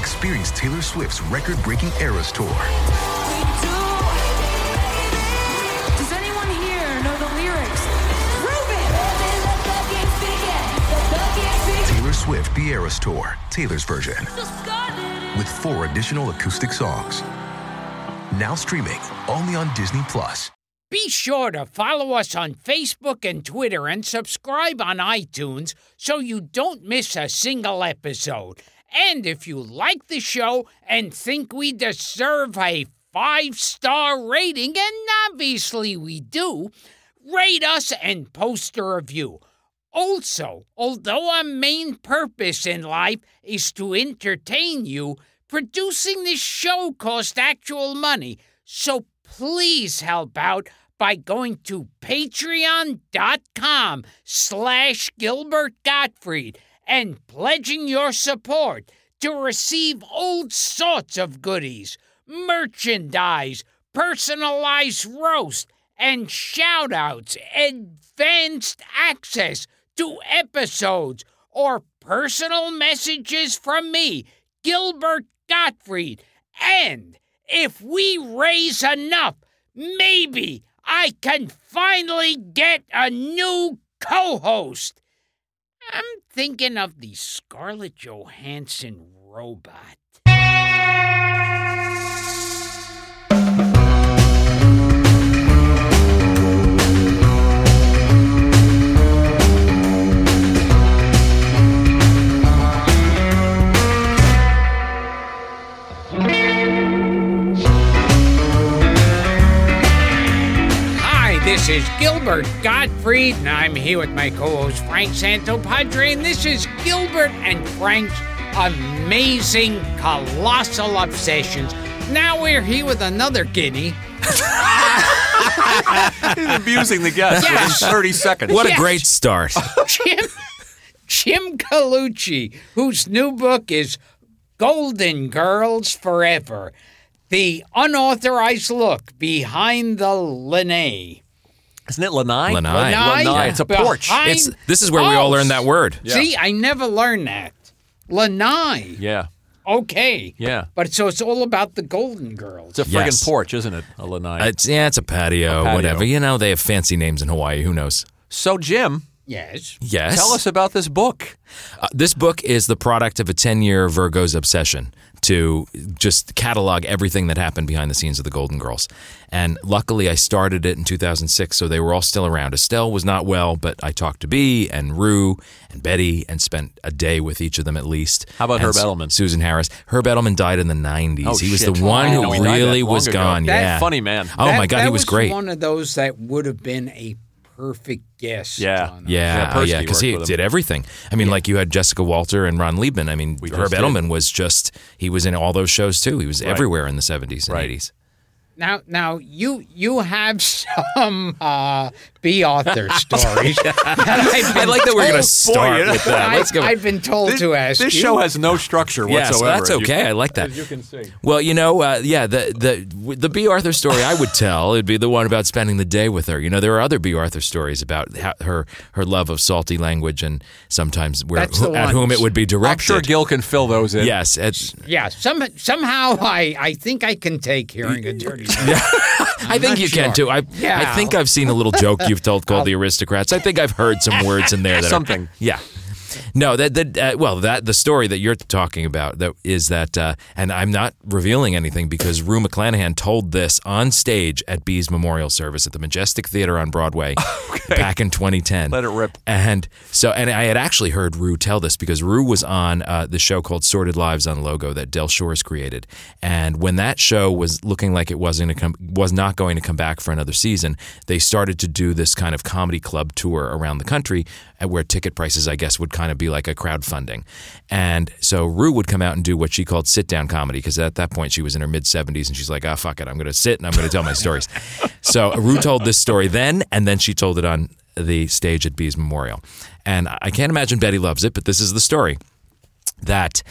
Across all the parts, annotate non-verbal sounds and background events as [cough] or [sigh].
Experience Taylor Swift's record-breaking Eras Tour. Does anyone here know the lyrics? Taylor Swift The Eras Tour, Taylor's version, with four additional acoustic songs. Now streaming only on Disney Plus. Be sure to follow us on Facebook and Twitter and subscribe on iTunes so you don't miss a single episode. And if you like the show and think we deserve a five star rating, and obviously we do, rate us and post a review. Also, although our main purpose in life is to entertain you, producing this show costs actual money. So please help out by going to patreon.com slash Gilbert Gottfried and pledging your support to receive all sorts of goodies, merchandise, personalized roast, and shout-outs, advanced access to episodes, or personal messages from me, Gilbert Gottfried. And if we raise enough, maybe I can finally get a new co-host. I'm thinking of the Scarlett Johansson robot. This is Gilbert Gottfried, and I'm here with my co-host Frank Santopadre, and this is Gilbert and Frank's amazing colossal obsessions. Now we're here with another guinea. [laughs] He's abusing the guest Yes. within 30 seconds. What Yes. a great start. [laughs] Jim Jim Colucci, whose new book is Golden Girls Forever. The unauthorized look behind the Lanai. Isn't it lanai? Lanai. Lanai? Lanai. It's a porch. Behind- It's this is where we all Oh, learned that word. See, I never learned that. Lanai. Yeah. Okay. Yeah. But so it's all about the Golden Girls. It's a friggin' Yes. porch, isn't it? A lanai. It's yeah, it's a patio, A patio. whatever. You know, they have fancy names in Hawaii. Who knows? so, Jim, yes. Yes. tell us about this book. Uh, this book is the product of a 10 year Virgo's obsession to just catalog everything that happened behind the scenes of the Golden Girls. And luckily, I started it in 2006, so they were all still around. Estelle was not well, but I talked to Bea and Rue and Betty and spent a day with each of them at least. How about And Herb Edelman? Susan Harris. Herb Edelman died in the 90s. Oh, he was shit. the one who know, he died that really was ago. gone. That yeah. Funny man. Oh That- my God, that he was great. one of those that would have been a perfect guest. Yeah. on uh, Yeah, Yeah, yeah, because he worked with him. did everything. I mean, like you had Jessica Walter and Ron Leibman. I mean, We Herb just did. Edelman was just he was in all those shows too. He was everywhere in the seventies and Right. eighties. Now, now you you have some uh, Bea Arthur [laughs] stories. [laughs] I like that we're going to start with that. Let's go. I, have been told This, to ask this you. show has no structure Yes, whatsoever. that's as you- okay. I like that. As you can see. Well, you know, uh, yeah, the the the Bea Arthur story I would tell it'd be the one about spending the day with her. You know, there are other Bea Arthur stories about how, her her love of salty language and sometimes where That's at whom it would be directed. I'm directed. sure Gil can fill those in. Yes, it's, yeah, some, somehow I, I think I can take hearing a dirty [laughs] I think you can too. I Yeah. I think I've seen a little joke you've told called the aristocrats. I think I've heard some words in there that are- [laughs] Something. yeah. No, that that uh, well, that the story that you're talking about that is that, uh, and I'm not revealing anything because Rue McClanahan told this on stage at Bea's memorial service at the Majestic Theater on Broadway [laughs] back in 2010. Let it rip. And so, and I had actually heard Rue tell this because Rue was on uh, the show called Sordid Lives on Logo that Del Shores created, and when that show was looking like it wasn't to come, was not going to come back for another season, they started to do this kind of comedy club tour around the country, uh, where ticket prices, I guess, would come kind of be like a crowdfunding. And so Rue would come out and do what she called sit down comedy because at that point she was in her mid 70s and she's like, ah, fuck it. I'm going to sit and I'm going to tell my stories. [laughs] so Rue told this story then, and then she told it on the stage at Bea's Memorial. And I can't imagine Betty loves it, but this is the story that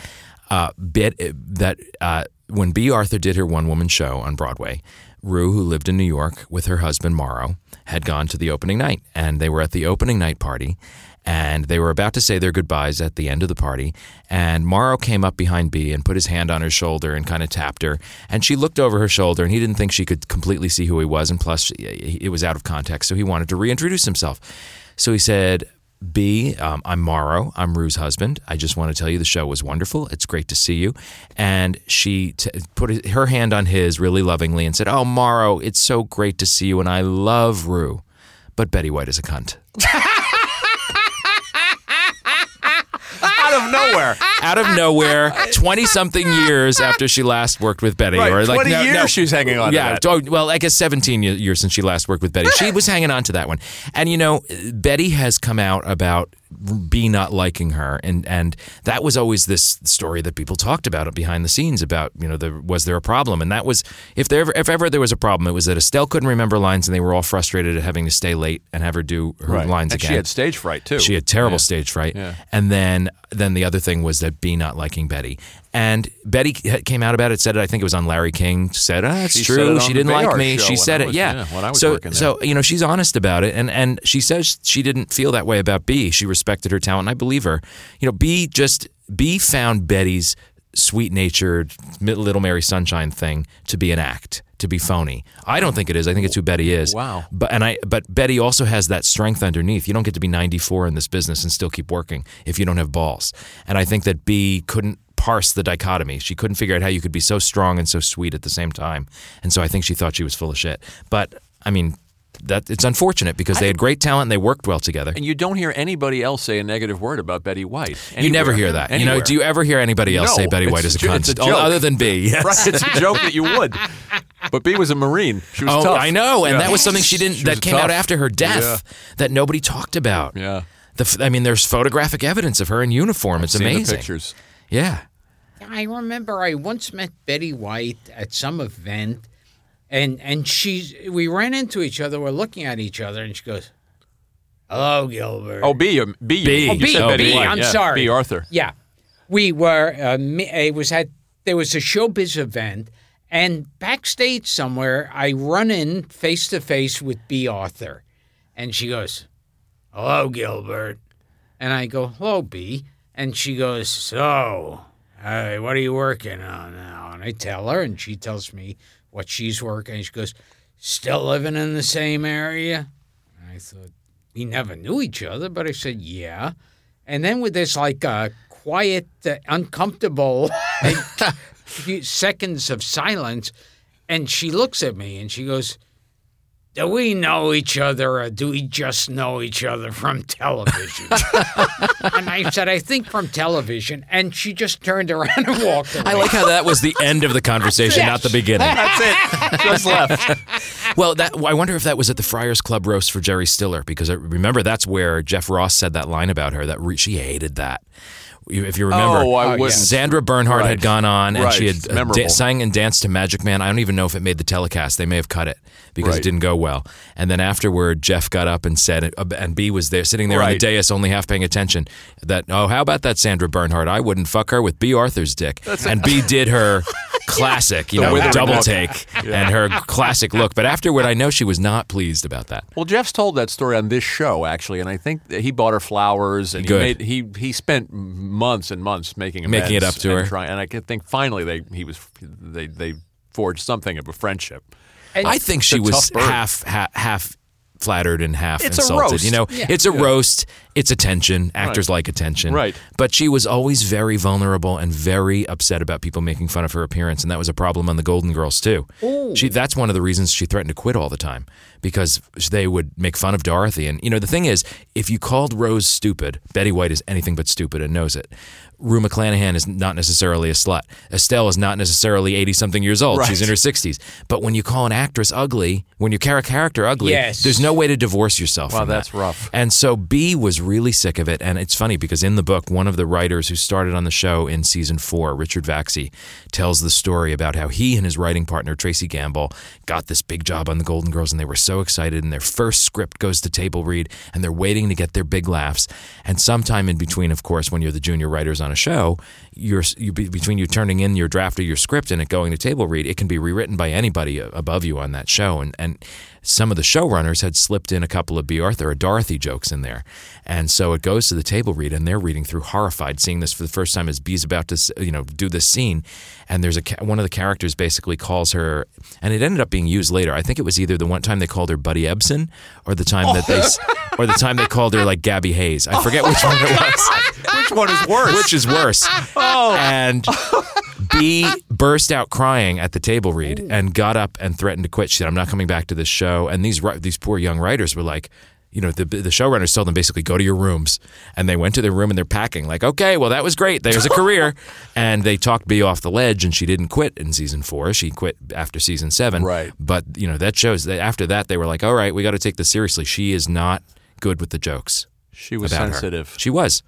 uh, bit that uh, when Bea Arthur did her one woman show on Broadway, Rue, who lived in New York with her husband Morrow, had gone to the opening night, and they were at the opening night party. And they were about to say their goodbyes at the end of the party. And Morrow came up behind B and put his hand on her shoulder and kind of tapped her. And she looked over her shoulder, and he didn't think she could completely see who he was. And plus, it was out of context. So he wanted to reintroduce himself. So he said, B, um, I'm Morrow. I'm Rue's husband. I just want to tell you the show was wonderful. It's great to see you. And she t- put her hand on his really lovingly and said, Oh, Morrow, it's so great to see you. And I love Rue. But Betty White is a cunt. [laughs] Out of nowhere. Out of nowhere, 20 something years after she last worked with Betty. Right, or like, 20 no, years no. she's hanging on to yeah, that. oh, well, I guess 17 years since she last worked with Betty. She was hanging on to that one. And, you know, Betty has come out about B not liking her. And, and that was always this story that people talked about behind the scenes about, you know, the, was there a problem? And that was, if there ever, if ever there was a problem, it was that Estelle couldn't remember lines and they were all frustrated at having to stay late and have her do her Right. lines and again. she had stage fright too. She had terrible Yeah. stage fright. Yeah. And then then the other thing was that B not liking Betty. And Betty came out about it, said it, I think it was on Larry King, said, ah, it's She true. it She didn't like me. She said I it. was- yeah. yeah, was so, so, you know, she's honest about it. And, and she says she didn't feel that way about B. She respected her talent. And I believe her. You know, B just, B found Betty's sweet natured little Mary Sunshine thing to be an act. To be phony, I don't think it is. I think it's who Betty is. Wow. But and I but Betty also has that strength underneath. You don't get to be 94 in this business and still keep working if you don't have balls. And I think that B couldn't parse the dichotomy. She couldn't figure out how you could be so strong and so sweet at the same time. And so I think she thought she was full of shit. But I mean, that it's unfortunate because they had great talent and they worked well together. And you don't hear anybody else say a negative word about Betty White. You never hear that. You know, do you ever hear anybody else No, say Betty White is a jo- cunt? it's a Oh, joke. Other than B, [laughs] yes. Right, it's a joke that you would. But B was a Marine. She was Oh, tough. I know, and Yeah. that was something she didn't. She that was came out after her death that nobody talked about. Yeah. The, f- I mean, there's photographic evidence of her in uniform. It's Seen the amazing. pictures. Yeah. I remember I once met Betty White at some event, and and she's we ran into each other. We're looking at each other, and she goes, "Hello, Gilbert." Oh, B. um, B. B. Oh, You B. said Oh, Betty B. White. I'm Yeah, sorry. Bea Arthur. Yeah, we were. Uh, it was at there was a showbiz event, and backstage somewhere, I run in face to face with Bea Arthur, and she goes, "Hello, Gilbert," and I go, "Hello, B," and she goes, "So, uh, what are you working on now?" And I tell her, and she tells me what she's working. She goes, "Still living in the same area?" And I thought we never knew each other, but I said, "Yeah." And then with this like uh, quiet, uh, uncomfortable [laughs] [laughs] few seconds of silence, and she looks at me and she goes, "Do we know each other, or do we just know each other from television?" [laughs] and I said, "I think from television." And she just turned around and walked away. I like how that was the end of the conversation, not the beginning. That's it. [laughs] Just left. Well, that I wonder if that was at the Friars Club roast for Jerry Stiller because I remember that's where Jeff Ross said that line about her that re- she hated that. If you remember, Oh, I wouldn't. Sandra Bernhard Right. had gone on and she had uh, da- sang and danced to Magic Man. I don't even know if it made the telecast. They may have cut it because Right. it didn't go well. And then afterward, Jeff got up and said, uh, and B was there sitting there on the dais, only half paying attention. That oh, how about that Sandra Bernhard? I wouldn't fuck her with Bea Arthur's dick. and B did her [laughs] classic, you The know, withering double look. take and her classic look. But afterward, I know she was not pleased about that. Well, Jeff's told that story on this show actually, and I think he bought her flowers and Good. he made he he spent months and months making Making it up to and her. trying- and I could think finally they he was they they forged something of a friendship. I think she was half, half half flattered and half It's a insulted. roast. You know, Yeah. it's a roast. It's attention. Actors Right. like attention. Right. But she was always very vulnerable and very upset about people making fun of her appearance, and that was a problem on the Golden Girls too. She that's one of the reasons she threatened to quit all the time because they would make fun of Dorothy. And you know, the thing is, if you called Rose stupid, Betty White is anything but stupid and knows it. Rue McClanahan is not necessarily a slut. Estelle is not necessarily 80 something years old. She's in her 60s. But when you call an actress ugly, when you carry a character ugly, Yes. there's no way to divorce yourself. Wow, from that. that's rough. And so B was really sick of it. And it's funny because in the book, one of the writers who started on the show in season four, Richard Vaczy, tells the story about how he and his writing partner, Tracy Gamble, got this big job on the Golden Girls and they were so excited. And their first script goes to table read and they're waiting to get their big laughs. And sometime in between, of course, when you're the junior writers on a show, you're, you, between you turning in your draft of your script and it going to table read, it can be rewritten by anybody above you on that show. And, and some of the showrunners had slipped in a couple of Bea Arthur or Dorothy jokes in there. And so it goes to the table read, and they're reading through horrified, seeing this for the first time as B's about to, you know, do this scene. And there's a one of the characters basically calls her, and it ended up being used later. I think it was either the one time they called her Buddy Ebsen, or the time that they, or the time they called her like Gabby Hayes. I forget which one it was. [laughs] Which one is worse? Which is worse? Oh. And B burst out crying at the table read and got up and threatened to quit. She said, "I'm not coming back to this show." And these these poor young writers were like. You know, the the showrunners told them basically go to your rooms, and they went to their room and they're packing. Like, okay, well that was great. There's a career, [laughs] and they talked B off the ledge, and she didn't quit in season four. She quit after season seven. Right. But you know that shows that after that they were like, all right, we got to take this seriously. She is not good with the jokes. she was about her. sensitive. She was.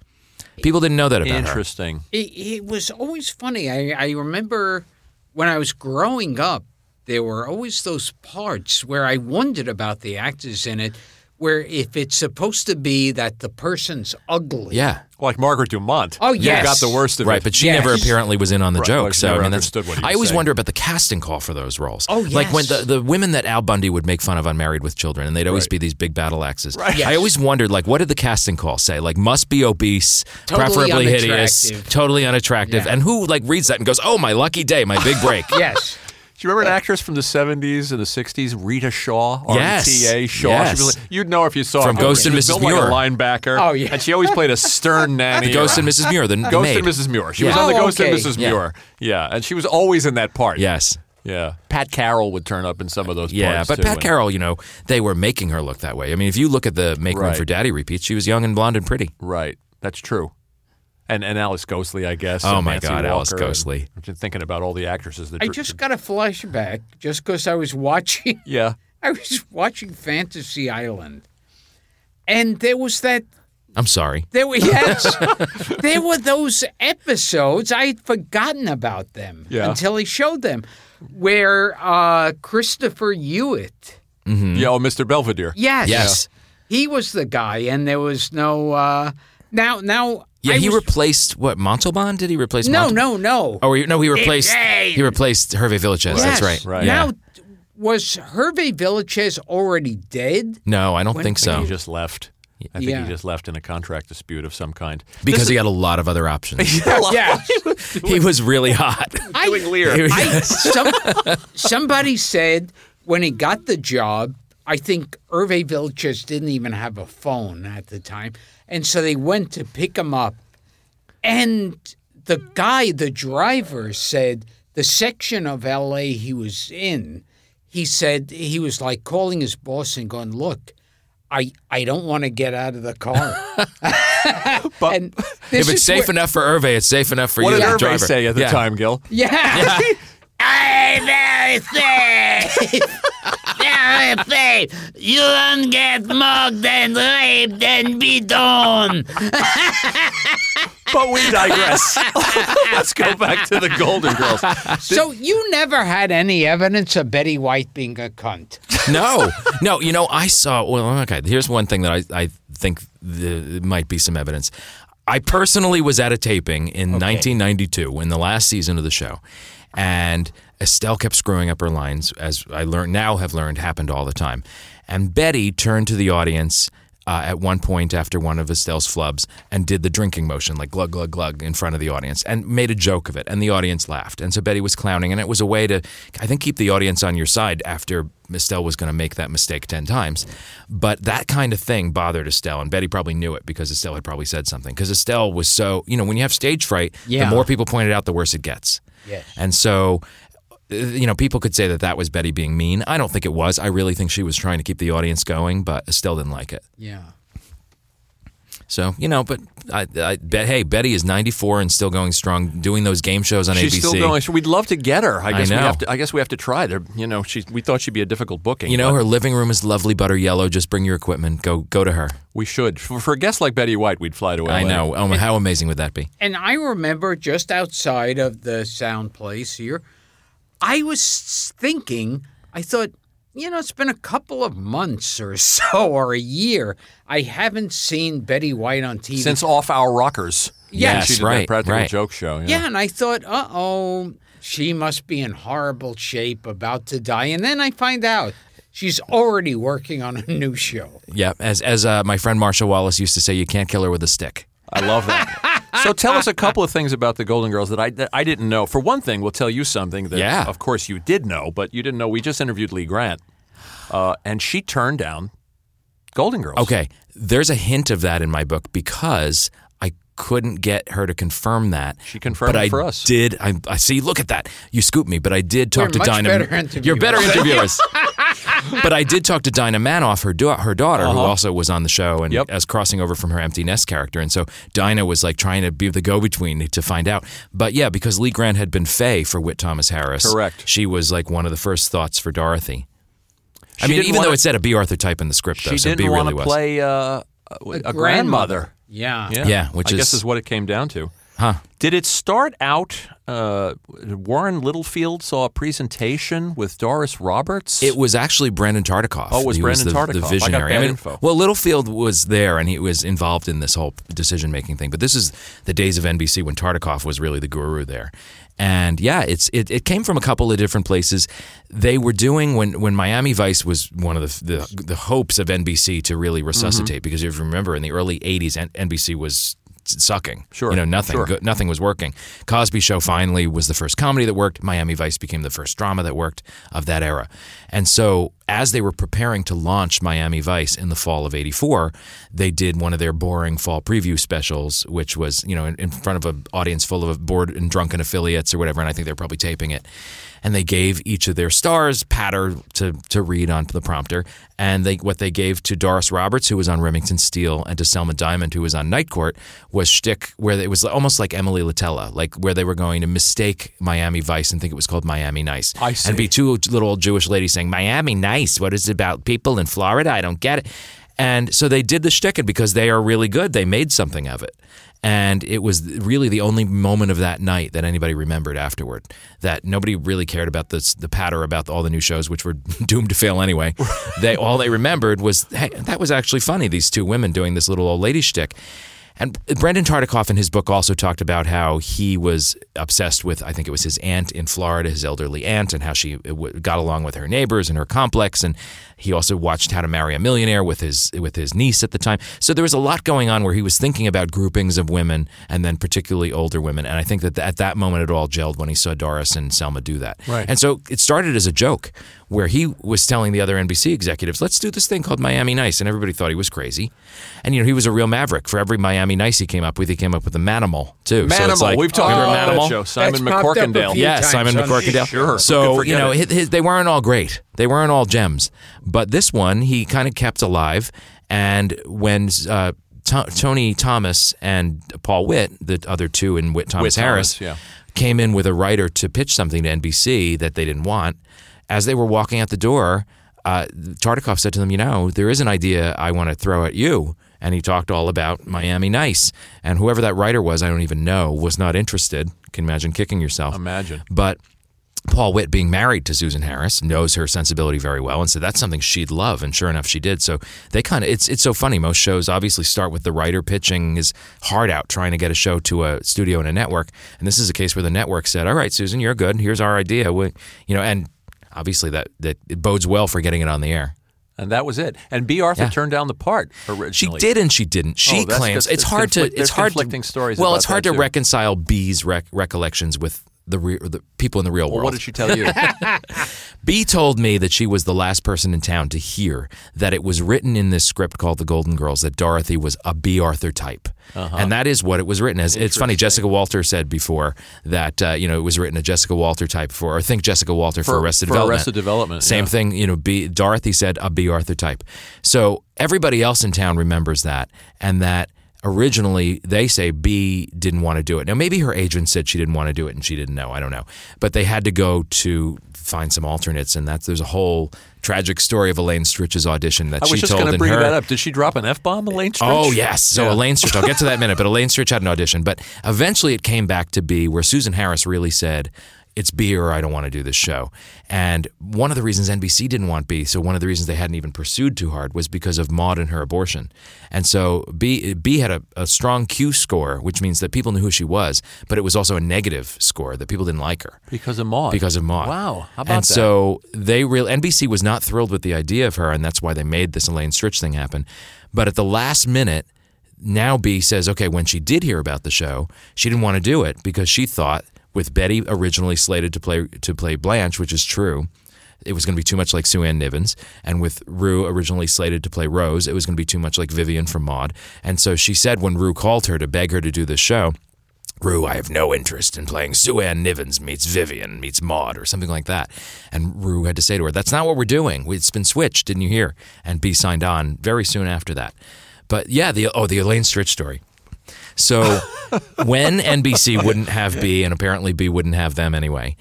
People didn't know that about her. Interesting. It, it was always funny. I, I remember when I was growing up, there were always those parts where I wondered about the actors in it, where if it's supposed to be that the person's ugly. Yeah. Like Margaret Dumont. Oh, You yes. got the worst of Right, it. Right, but she Yes. never apparently was in on the Right, joke. like, so I mean, that's. what I always saying. wonder about the casting call for those roles. Oh, yes. like when the, the women that Al Bundy would make fun of on Married with Children, and they'd always Right. be these big battle axes. Right. I always wondered, like, what did the casting call say? Like, must be obese, Totally preferably hideous, unattractive. totally unattractive, Yeah. and who like reads that and goes, "Oh, my lucky day, my big break." [laughs] Yes. Do you remember an eh. actress from the 70s and the 60s, Reta Shaw? Yes. R-E-T-A Shaw. Yes. Was, you'd know if you saw From her. Ghost and Mrs. built Muir. like a linebacker. Oh, yeah. And she always played a stern [laughs] nanny. Uh, the Ghost and Mrs. Muir, the, Ghost maid. and Mrs. Muir. She Yeah. was on the Oh, Ghost okay. and Mrs. Yeah. Muir. Yeah, and she was always in that part. Yes. Yeah. Pat Carroll would turn up in some of those Yeah, parts. but too, Pat and- Carroll, you know, they were making her look that way. I mean, if you look at the Make Room Right. for Daddy repeats, she was young and blonde and pretty. Right. That's true. And and Alice Ghostley, I guess. Oh, and my Nancy God, Alice Walker, and Ghostley. I'm just thinking about all the actresses that. I dr- just [laughs] got a flashback just because I was watching. [laughs] Yeah. I was watching Fantasy Island, and there was that. I'm sorry. There were yes, [laughs] there were those episodes. I'd forgotten about them Yeah. until he showed them, where uh, Christopher Hewitt. Yeah. Oh, Mr. Belvedere. Yes, Yes. he was the guy, and there was no. Uh, now, now. Yeah, I he was- replaced what Montalban? Did he replace? No, Montal- no, no. Oh, he- no, he replaced. Hey! He replaced Hervé Villechaize. Yes. That's right. Right. Yeah. Now, was Hervé Villechaize already dead? no, I don't think so. he just left. I think Yeah. he just left in a contract dispute of some kind. because he had a lot of other options. [laughs] Yeah. [laughs] he was really hot. Doing Lear. I, [laughs] some, somebody said when he got the job, I think Hervé Villechaize didn't even have a phone at the time. And so they went to pick him up. And the guy, the driver, said the section of LA he was in, he said he was like calling his boss and going, Look, I, I don't want to get out of the car. [laughs] and if it's safe where- enough for Hervé, it's safe enough for What you, did the Hervé driver. say at the Yeah. time, Gil? Yeah. I'm very safe. Very safe. You don't get mugged and raped and beaten. [laughs] But we digress. [laughs] Let's go back to the Golden Girls. So you never had any evidence of Betty White being a cunt? No, [laughs] no. You know, I saw. Well, okay. Here's one thing that I, I think the, might be some evidence. I personally was at a taping in 1992 in the last season of the show, and Estelle kept screwing up her lines, as I learned now have learned happened all the time. And Betty turned to the audience uh, at one point after one of Estelle's flubs and did the drinking motion, like glug, glug, glug, in front of the audience and made a joke of it. And the audience laughed. And so Betty was clowning. And it was a way to, I think, keep the audience on your side after Estelle was going to make that mistake 10 times. But that kind of thing bothered Estelle. And Betty probably knew it because Estelle had probably said something. Because Estelle was so, you know, when you have stage fright, Yeah. the more people point it out, the worse it gets. Yes. And so, Uh, you know, people could say that that was Betty being mean. I don't think it was. I really think she was trying to keep the audience going, but Estelle didn't like it. Yeah. So you know, but I, I bet hey, Betty is 94 and still going strong, doing those game shows on She's ABC. still going. We'd love to get her. I I guess we have to. I guess we have to try. There, you know, she. We thought she'd be a difficult booking. You know, but her living room is lovely butter yellow. Just bring your equipment. Go go to her. We should. For, for a guest like Betty White, we'd fly to LA. I know. Oh, how amazing would that be? And I remember just outside of the sound place here, I was thinking, I thought, you know, it's been a couple of months or [laughs] so, or a year. I haven't seen Betty White on TV. Since Off Our Rockers. Yes, she did right, that practical right. joke show. Yeah. yeah, and I thought, uh oh, she must be in horrible shape, about to die. And then I find out she's already working on a new show. Yeah, as as uh, my friend Marsha Wallace used to say, you can't kill her with a stick. I love that. [laughs] so tell us a couple of things about the Golden Girls that I that I didn't know. For one thing, we'll tell you something that, Yeah. of course, you did know, but you didn't know. We just interviewed Lee Grant, uh, and she turned down Golden Girls. Okay, there's a hint of that in my book because couldn't get her to confirm that. She confirmed but it I for us. Did I, I see? Look at that! You scooped me, but I did talk We're to much Dinah. better interviewers. You're better [laughs] interviewers. but I did talk to Dinah Manoff, her da- her daughter, who Uh-huh. also was on the show and Yep. as crossing over from her empty nest character. And so Dinah was like trying to be the go between to find out. But yeah, because Lee Grant had been Faye for Witt Thomas Harris. Correct. She was like one of the first thoughts for Dorothy. I mean, even though wanna- it said a Bea Arthur type in the script, though, She so didn't B want really to was. play uh, a, grandmother. Yeah. Yeah, Yeah, which I guess is- is what it came down to. Huh. Did it start out? Uh, Warren Littlefield saw a presentation with Doris Roberts. It was actually Brandon Tartikoff. Oh, it was He Brandon the, Tartikoff. I The got visionary. bad info. Well, Littlefield was there and he was involved in this whole decision making thing. But this is the days of NBC when Tartikoff was really the guru there. And yeah, it's it, it came from a couple of different places. They were doing when when Miami Vice was one of the the, the hopes of NBC to really resuscitate Mm-hmm. because if you remember in the early '80s, NBC was sucking. Sure, you know nothing sure. nothing was working. Cosby Show finally was the first comedy that worked. Miami Vice became the first drama that worked of that era. And so, as they were preparing to launch Miami Vice in the fall of '84, they did one of their boring fall preview specials, which was you know in, in front of an audience full of bored and drunken affiliates or whatever. And I think they're probably taping it. And they gave each of their stars patter to to read onto the prompter. And they what they gave to Doris Roberts, who was on Remington Steele, and to Selma Diamond, who was on Night Court, was shtick where it was almost like Emily Litella, like where they were going to mistake Miami Vice and think it was called Miami Nice. I see. And be two little old Jewish ladies saying, Miami Nice, what is it about people in Florida? I don't get it. And so they did the shtick and because they are really good. They made something of it. And it was really the only moment of that night that anybody remembered afterward. That nobody really cared about this, the patter about all the new shows, which were [laughs] doomed to fail anyway. they all they remembered was, hey, that was actually funny. These two women doing this little old lady shtick. And Brandon Tartikoff in his book also talked about how he was obsessed with, I think it was his aunt in Florida, his elderly aunt, and how she uh, got along with her neighbors and her complex. And he also watched How to Marry a Millionaire with his with his niece at the time. So there was a lot going on where he was thinking about groupings of women and then particularly older women. And I think that at that moment it all gelled when he saw Doris and Selma do that. Right. And so it started as a joke where he was telling the other NBC executives, let's do this thing called Miami Nice. And everybody thought he was crazy. And, you know, he was a real maverick. For every Miami Nice he came up with, he came up with a Manimal, too. So it's Manimal. like, We've talked remember about that Manimal? show. Simon That's popped McCorkindale. Yeah, times Simon on- McCorkindale. Sure. So, you know, his, his, they weren't all great. They weren't all gems. But this one, he kind of kept alive. And when uh, To- Tony Thomas and Paul Witt, the other two in Witt Thomas Witt Harris, Thomas, yeah. came in with a writer to pitch something to NBC that they didn't want, as they were walking out the door, uh, Tartikoff said to them, "You know, there is an idea I want to throw at you." And he talked all about Miami Nice, and whoever that writer was, I don't even know, was not interested. Can imagine kicking yourself. Imagine. But Paul Witt, being married to Susan Harris, knows her sensibility very well, and so that's something she'd love. And sure enough, she did. So they kind of it's it's so funny. Most shows obviously start with the writer pitching his heart out, trying to get a show to a studio and a network. And this is a case where the network said, "All right, Susan, you're good. Here's our idea." We, you know, and obviously that that it bodes well for getting it on the air. And that was it. And Bea Arthur Yeah. turned down the part originally. She did and she didn't. She Oh, claims it's hard to it's hard conflicting to stories Well, it's hard to too. reconcile B's rec- recollections with the, re- the people in the real Well, world. what did she tell you? [laughs] B told me that she was the last person in town to hear that it was written in this script called The Golden Girls that Dorothy was a Bea Arthur type. Uh-huh. And that is what it was written as. It's funny. Jessica Walter said before that uh, you know it was written a Jessica Walter type for, or think Jessica Walter for, For- Arrested for Development. Arrested Development, Same yeah. thing. You know, B. Dorothy said a Bea Arthur type. So everybody else in town remembers that, and that originally they say B didn't want to do it. Now maybe her agent said she didn't want to do it and she didn't know. I don't know. But they had to go to find some alternates, and that's there's a whole tragic story of Elaine Stritch's audition that I she was just told going to in bring her. that up. Did she drop an f bomb, Elaine Stritch? Oh yes. So Yeah. Elaine Stritch. I'll get to that in a minute. But [laughs] Elaine Stritch had an audition. But eventually, it came back to B, where Susan Harris really said, "It's B or I don't want to do this show." And one of the reasons NBC didn't want B, so one of the reasons they hadn't even pursued too hard, was because of Maude and her abortion. And so B B had a, a strong Q score, which means that people knew who she was, but it was also a negative score that people didn't like her because of Maude. because of Maude. Wow, how about and that? so they real NBC was not thrilled with the idea of her, and that's why they made this Elaine Stritch thing happen. But at the last minute, now B says, okay, when she did hear about the show, she didn't want to do it because she thought with Betty originally slated to play to play Blanche, which is true. It was going to be too much like Sue Ann Nivens, and with Rue originally slated to play Rose, it was going to be too much like Vivian from Maude. And so she said when Rue called her to beg her to do this show, Rue, I have no interest in playing Sue Ann Nivens meets Vivian meets Maude or something like that. And Rue had to say to her, That's not what we're doing. It's been switched, didn't you hear? And B signed on very soon after that. But yeah, the oh, the Elaine Stritch story. So when NBC wouldn't have B, and apparently B wouldn't have them anyway,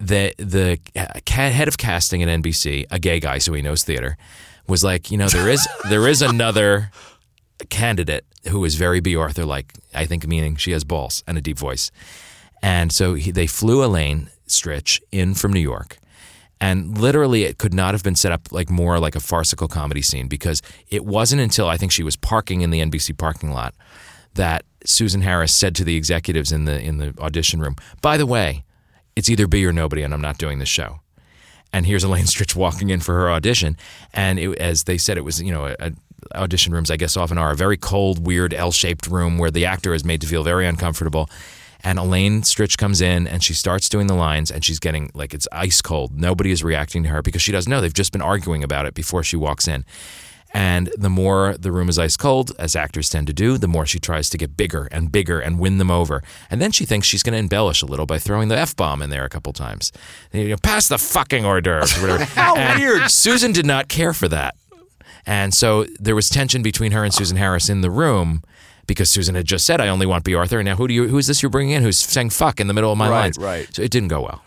the the head of casting at NBC, a gay guy, so he knows theater, was like, you know, there is there is another candidate who is very Bea Arthur like. I think meaning she has balls and a deep voice, and so he, they flew Elaine Stritch in from New York. And literally, it could not have been set up like more like a farcical comedy scene because it wasn't until I think she was parking in the NBC parking lot that Susan Harris said to the executives in the in the audition room, "By the way, it's either B or nobody, and I'm not doing this show." And here's Elaine Stritch walking in for her audition, and it, as they said, it was you know a, a- audition rooms I guess often are a very cold, weird L-shaped room where the actor is made to feel very uncomfortable. And Elaine Stritch comes in and she starts doing the lines and she's getting like it's ice cold. Nobody is reacting to her because she doesn't know. They've just been arguing about it before she walks in. And the more the room is ice cold, as actors tend to do, the more she tries to get bigger and bigger and win them over. And then she thinks she's going to embellish a little by throwing the F bomb in there a couple times. You know, Pass the fucking hors d'oeuvres. or whatever. [laughs] How And weird. Susan did not care for that. And so there was tension between her and Susan Harris in the room because Susan had just said, I only want Bea Arthur. And now who do you, who is this you're bringing in who's saying fuck in the middle of my Right, lines? right. So it didn't go well.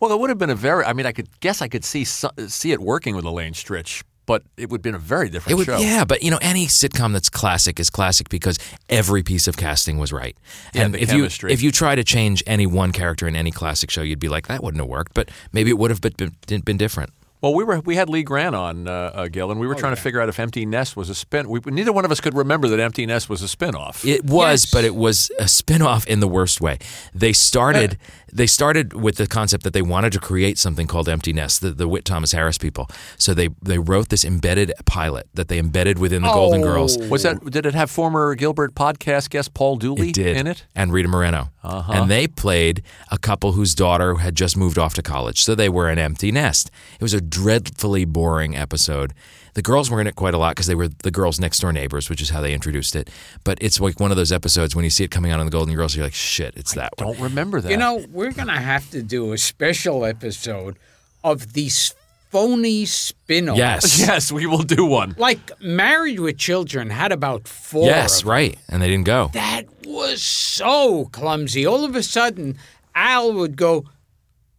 Well, it would have been a very. I mean, I could guess I could see see it working with Elaine Stritch, but it would have been a very different It would, show. yeah, but you know, any sitcom that's classic is classic because every piece of casting was right. Yeah, and the if chemistry. you if you try to change any one character in any classic show, you'd be like, that wouldn't have worked. But maybe it would have been, been, been different. Well, we were we had Lee Grant on uh, uh, Gil, and we were trying to figure out if Empty Nest was a spin. We, neither one of us could remember that Empty Nest was a spinoff. It was, Yes. but it was a spin-off in the worst way. They started they started with the concept that they wanted to create something called Empty Nest, the, the Witt Thomas Harris people. So they they wrote this embedded pilot that they embedded within the Golden Girls. was that? Did it have former Gilbert podcast guest Paul Dooley It did in it? and Rita Moreno, Uh-huh. and they played a couple whose daughter had just moved off to college, so they were an empty nest. It was a dreadfully boring episode. The girls were in it quite a lot because they were the girls' next door neighbors, which is how they introduced it. But it's like one of those episodes when you see it coming out on the Golden Girls, you're like, shit, it's that one. Don't remember that. You know, we're going to have to do a special episode of these phony spin-offs. Yes. Yes, we will do one. Like Married with Children had about four. Yes, of them. right. And they didn't go. That was so clumsy. All of a sudden, Al would go,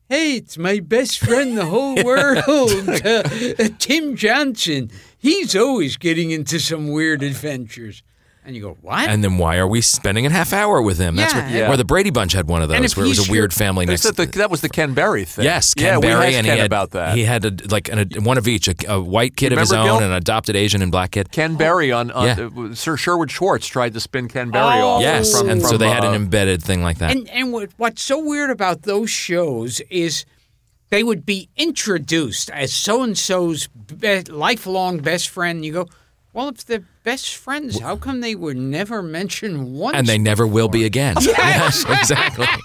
Hey, it's my best friend in the whole [laughs] world, [laughs] uh, Tim Johnson. He's always getting into some weird adventures. And you go, What? And then why are we spending a half hour with him? That's Yeah. what, Yeah. Or the Brady Bunch had one of those if where it was he's a weird family Is next. that, the, that was the Ken Berry thing. Yes, Ken yeah, Berry, and Ken he had about that. He had a, like an, a, one of each, a, a white kid of his remember, own, Gil? an adopted Asian and black kid. Ken Berry on, on Yeah. uh, Sir Sherwood Schwartz tried to spin Ken Berry Oh. off. Yes, from, and so from, they had an uh, embedded thing like that. And and what, what's so weird about those shows is they would be introduced as so and so's be- lifelong best friend. You go, well, if they're best friends, how come they were never mentioned once? and they never will be again. yes, [laughs] exactly. [laughs]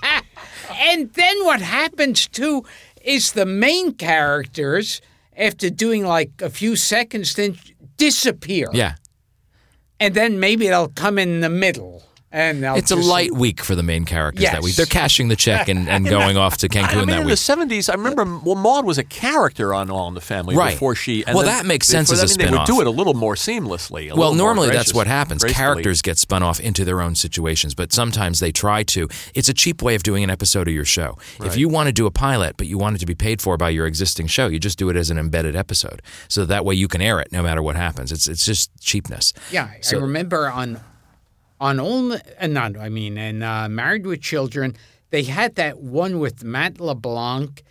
And then what happens too is the main characters, after doing like a few seconds, then disappear. Yeah. And then maybe they'll come in the middle. And they'll It's a light week for the main characters that week. They're cashing the check and, and [laughs] going off to Cancun I mean, that in week. the seventies, I remember well, Maude was a character on All in the Family Right. before she. And Well, then that makes they- sense I as a mean, They would do it a little more seamlessly. a Well, little more normally that's what happens. gracefully. Characters get spun off into their own situations, but sometimes they try to. It's a cheap way of doing an episode of your show. If you want to do a pilot, but you want it to be paid for by your existing show, you just do it as an embedded episode. So that way you can air it no matter what happens. It's it's just cheapness. Yeah, I remember on on only and not I mean and uh, Married with Children, they had that one with Matt LeBlanc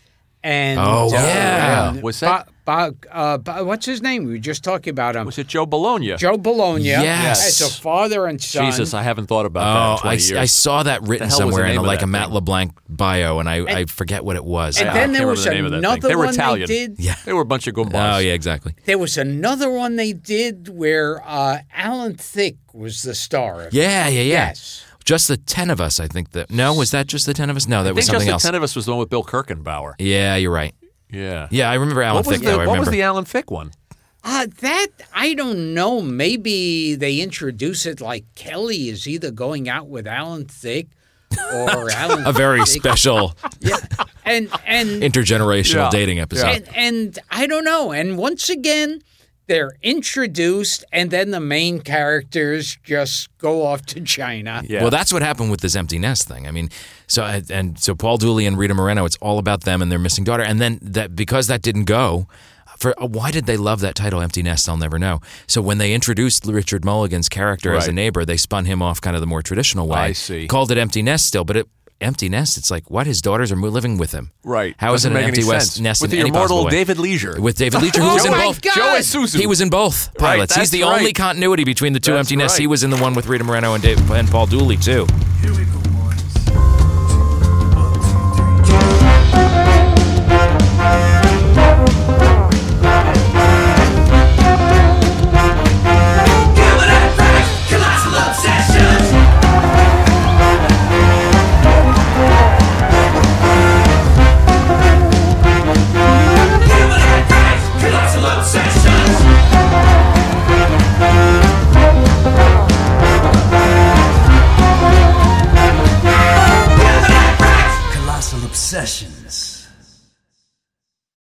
and Oh, uh, yeah. and Was that- Bo- Bo- uh, Bo- what's his name? We were just talking about him. Was it Joe Bologna? Joe Bologna Yes. It's a father and son. Jesus, I haven't thought about that. Oh, in I, years. I saw that written hell was the somewhere in a, like that a Matt thing? LeBlanc bio, and I, I forget what it was. and then there was the name of that another thing. They were one Italian. they did. Yeah. They were a bunch of goombas. oh yeah, exactly. There was another one they did where uh, Alan Thicke was the star. Yeah, yeah, yeah. Yes. Just the ten of us, I think. That no, was that just the ten of us? No, that I was something just else. the ten of us was the one with Bill Kirchenbauer. yeah, you're right. Yeah. Yeah, I remember Alan What was, the, though. I what remember. was the Alan Thicke one? Uh, that I don't know. Maybe they introduce it like Kelly is either going out with Alan Thicke or [laughs] Alan. a very Thicke. special [laughs] Yeah, and and intergenerational Yeah. dating episode. and and I don't know. And once again, they're introduced, and then the main characters just go off to China. Yeah. Well, that's what happened with this empty nest thing. I mean, so and so Paul Dooley and Rita Moreno, it's all about them and their missing daughter. And then that because that didn't go. For uh, why did they love that title, Empty Nest? I'll never know. So when they introduced Richard Mulligan's character as a neighbor, they spun him off kind of the more traditional way. I see. Called it Empty Nest still, but it empty nest. It's like what his daughters are living with him. Right. How is Doesn't it an make empty west nest With in the any possible immortal way? David Leisure. With David Leisure, who was Oh in my both. God! Joe Isuzu. He was in both pilots. He's that's the only right. continuity between the two That's empty nests. He was in the one with Rita Moreno and Dave and Paul Dooley too. Here we go,